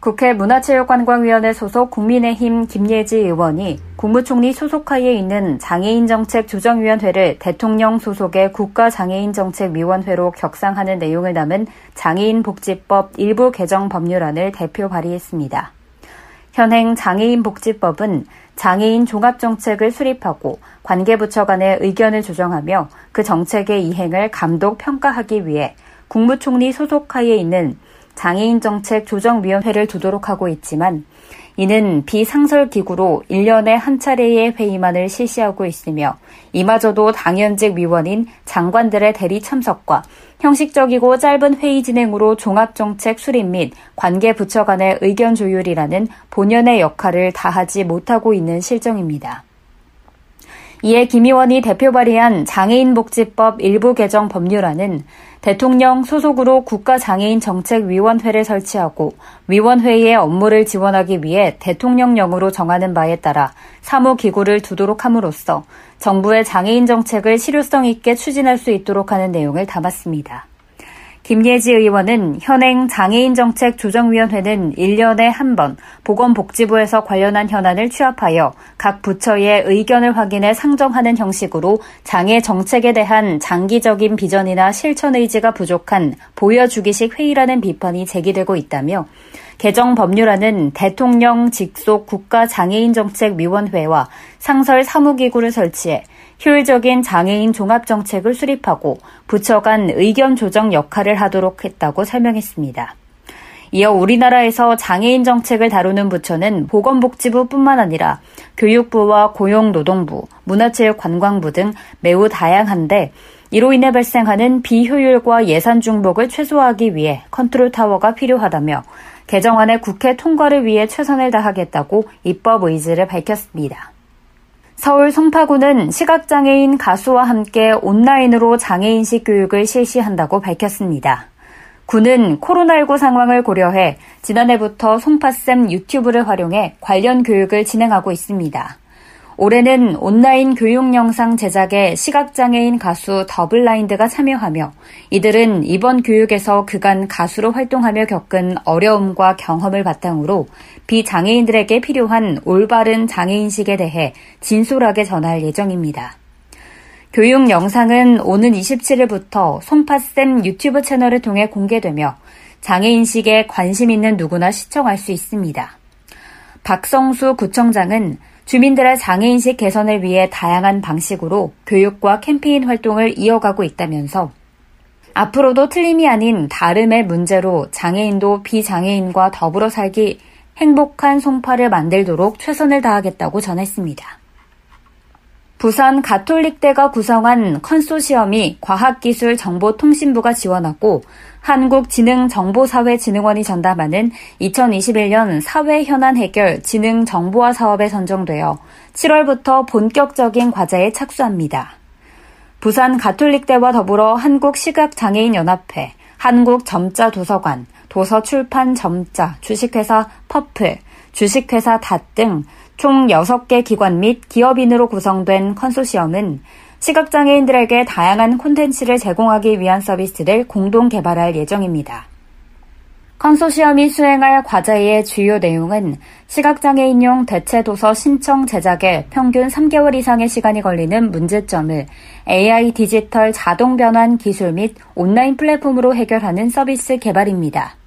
국회 문화체육관광위원회 소속 국민의힘 김예지 의원이 국무총리 소속하에 있는 장애인정책 조정위원회를 대통령 소속의 국가장애인정책위원회로 격상하는 내용을 담은 장애인복지법 일부 개정 법률안을 대표 발의했습니다. 현행 장애인복지법은 장애인 종합정책을 수립하고 관계부처 간의 의견을 조정하며 그 정책의 이행을 감독 평가하기 위해 국무총리 소속하에 있는 장애인 정책 조정위원회를 두도록 하고 있지만 이는 비상설 기구로 1년에 한 차례의 회의만을 실시하고 있으며 이마저도 당연직 위원인 장관들의 대리 참석과 형식적이고 짧은 회의 진행으로 종합정책 수립 및 관계 부처 간의 의견 조율이라는 본연의 역할을 다하지 못하고 있는 실정입니다. 이에 김 의원이 대표 발의한 장애인복지법 일부 개정 법률안은 대통령 소속으로 국가장애인 정책위원회를 설치하고 위원회의 업무를 지원하기 위해 대통령령으로 정하는 바에 따라 사무기구를 두도록 함으로써 정부의 장애인 정책을 실효성 있게 추진할 수 있도록 하는 내용을 담았습니다. 김예지 의원은 현행 장애인 정책 조정위원회는 1년에 한 번 보건복지부에서 관련한 현안을 취합하여 각 부처의 의견을 확인해 상정하는 형식으로 장애 정책에 대한 장기적인 비전이나 실천 의지가 부족한 보여주기식 회의라는 비판이 제기되고 있다며 개정 법률안은 대통령 직속 국가장애인정책위원회와 상설 사무기구를 설치해 효율적인 장애인 종합 정책을 수립하고 부처 간 의견 조정 역할을 하도록 했다고 설명했습니다. 이어 우리나라에서 장애인 정책을 다루는 부처는 보건복지부뿐만 아니라 교육부와 고용노동부, 문화체육관광부 등 매우 다양한데 이로 인해 발생하는 비효율과 예산 중복을 최소화하기 위해 컨트롤 타워가 필요하다며 개정안의 국회 통과를 위해 최선을 다하겠다고 입법 의지를 밝혔습니다. 서울 송파구는 시각장애인 가수와 함께 온라인으로 장애인식 교육을 실시한다고 밝혔습니다. 구는 코로나19 상황을 고려해 지난해부터 송파쌤 유튜브를 활용해 관련 교육을 진행하고 있습니다. 올해는 온라인 교육 영상 제작에 시각장애인 가수 더블라인드가 참여하며 이들은 이번 교육에서 그간 가수로 활동하며 겪은 어려움과 경험을 바탕으로 비장애인들에게 필요한 올바른 장애인식에 대해 진솔하게 전할 예정입니다. 교육 영상은 오는 27일부터 송파쌤 유튜브 채널을 통해 공개되며 장애인식에 관심 있는 누구나 시청할 수 있습니다. 박성수 구청장은 주민들의 장애인식 개선을 위해 다양한 방식으로 교육과 캠페인 활동을 이어가고 있다면서 앞으로도 틀림이 아닌 다름의 문제로 장애인도 비장애인과 더불어 살기 행복한 송파를 만들도록 최선을 다하겠다고 전했습니다. 부산 가톨릭대가 구성한 컨소시엄이 과학기술정보통신부가 지원하고 한국지능정보사회진흥원이 전담하는 2021년 사회현안 해결 지능정보화 사업에 선정되어 7월부터 본격적인 과제에 착수합니다. 부산 가톨릭대와 더불어 한국시각장애인연합회, 한국점자도서관, 도서출판점자, 주식회사 퍼플, 주식회사 닷 등 총 6개 기관 및 기업인으로 구성된 컨소시엄은 시각장애인들에게 다양한 콘텐츠를 제공하기 위한 서비스를 공동 개발할 예정입니다. 컨소시엄이 수행할 과제의 주요 내용은 시각장애인용 대체도서 신청 제작에 평균 3개월 이상의 시간이 걸리는 문제점을 AI 디지털 자동 변환 기술 및 온라인 플랫폼으로 해결하는 서비스 개발입니다.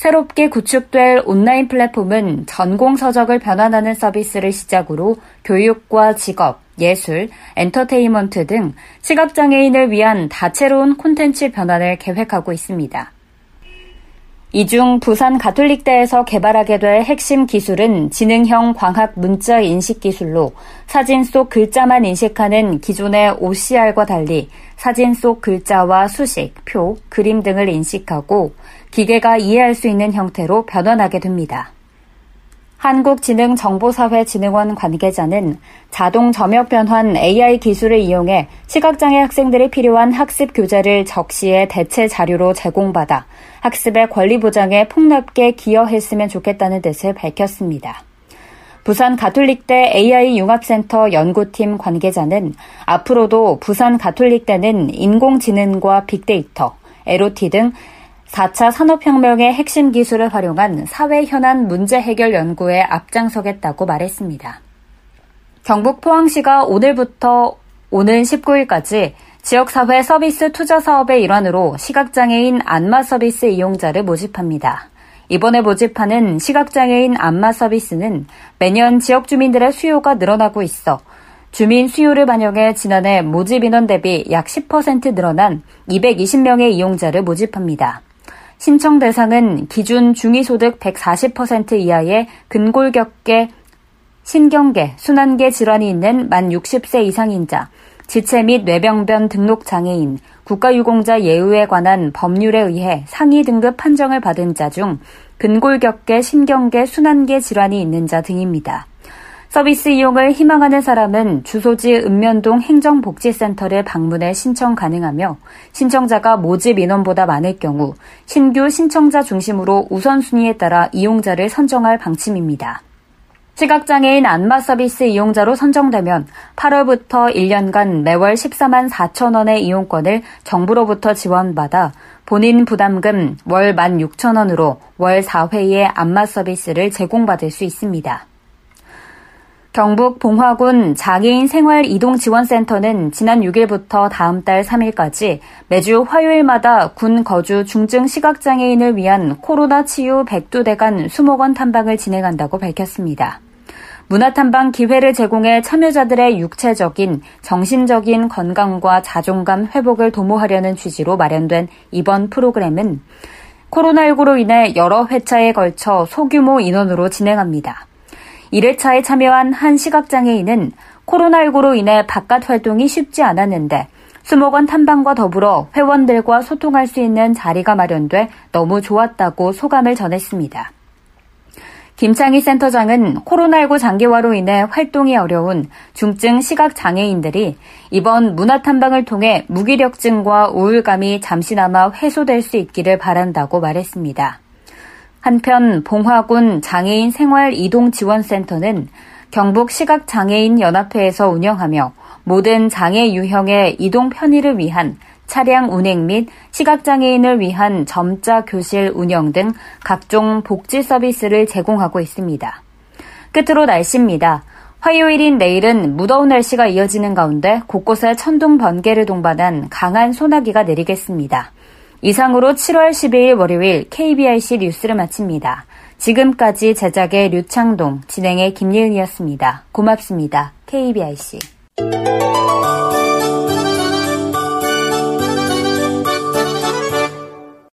새롭게 구축될 온라인 플랫폼은 전공 서적을 변환하는 서비스를 시작으로 교육과 직업, 예술, 엔터테인먼트 등 시각장애인을 위한 다채로운 콘텐츠 변환을 계획하고 있습니다. 이 중 부산 가톨릭대에서 개발하게 될 핵심 기술은 지능형 광학 문자 인식 기술로 사진 속 글자만 인식하는 기존의 OCR과 달리 사진 속 글자와 수식, 표, 그림 등을 인식하고 기계가 이해할 수 있는 형태로 변환하게 됩니다. 한국지능정보사회진흥원 관계자는 자동 점역 변환 AI 기술을 이용해 시각장애 학생들이 필요한 학습 교재를 적시에 대체 자료로 제공받아 학습의 권리 보장에 폭넓게 기여했으면 좋겠다는 뜻을 밝혔습니다. 부산 가톨릭대 AI 융합센터 연구팀 관계자는 앞으로도 부산 가톨릭대는 인공지능과 빅데이터, 에로티 등 4차 산업혁명의 핵심 기술을 활용한 사회 현안 문제 해결 연구에 앞장서겠다고 말했습니다. 경북 포항시가 오늘부터 오는 19일까지 지역사회 서비스 투자 사업의 일환으로 시각장애인 안마 서비스 이용자를 모집합니다. 이번에 모집하는 시각장애인 안마 서비스는 매년 지역 주민들의 수요가 늘어나고 있어 주민 수요를 반영해 지난해 모집 인원 대비 약 10% 늘어난 220명의 이용자를 모집합니다. 신청 대상은 기준 중위소득 140% 이하의 근골격계, 신경계, 순환계 질환이 있는 만 60세 이상인자, 지체 및 뇌병변 등록 장애인, 국가유공자 예우에 관한 법률에 의해 상위 등급 판정을 받은 자 중 근골격계, 신경계, 순환계 질환이 있는 자 등입니다. 서비스 이용을 희망하는 사람은 주소지 읍면동 행정복지센터를 방문해 신청 가능하며 신청자가 모집 인원보다 많을 경우 신규 신청자 중심으로 우선순위에 따라 이용자를 선정할 방침입니다. 시각장애인 안마 서비스 이용자로 선정되면 8월부터 1년간 매월 14만 4천 원의 이용권을 정부로부터 지원받아 본인 부담금 월 1만 6천 원으로 월 4회의 안마 서비스를 제공받을 수 있습니다. 경북 봉화군 장애인 생활 이동 지원센터는 지난 6일부터 다음 달 3일까지 매주 화요일마다 군 거주 중증 시각장애인을 위한 코로나 치유 백두대간 수목원 탐방을 진행한다고 밝혔습니다. 문화탐방 기회를 제공해 참여자들의 육체적인, 정신적인 건강과 자존감 회복을 도모하려는 취지로 마련된 이번 프로그램은 코로나19로 인해 여러 회차에 걸쳐 소규모 인원으로 진행합니다. 1회차에 참여한 한 시각장애인은 코로나19로 인해 바깥 활동이 쉽지 않았는데 수목원 탐방과 더불어 회원들과 소통할 수 있는 자리가 마련돼 너무 좋았다고 소감을 전했습니다. 김창희 센터장은 코로나19 장기화로 인해 활동이 어려운 중증 시각 장애인들이 이번 문화 탐방을 통해 무기력증과 우울감이 잠시나마 해소될 수 있기를 바란다고 말했습니다. 한편 봉화군 장애인 생활 이동 지원센터는 경북 시각장애인 연합회에서 운영하며 모든 장애 유형의 이동 편의를 위한 차량 운행 및 시각장애인을 위한 점자 교실 운영 등 각종 복지 서비스를 제공하고 있습니다. 끝으로 날씨입니다. 화요일인 내일은 무더운 날씨가 이어지는 가운데 곳곳에 천둥 번개를 동반한 강한 소나기가 내리겠습니다. 이상으로 7월 12일 월요일 KBRC 뉴스를 마칩니다. 지금까지 제작의 류창동, 진행의 김예은이었습니다. 고맙습니다. KBRC.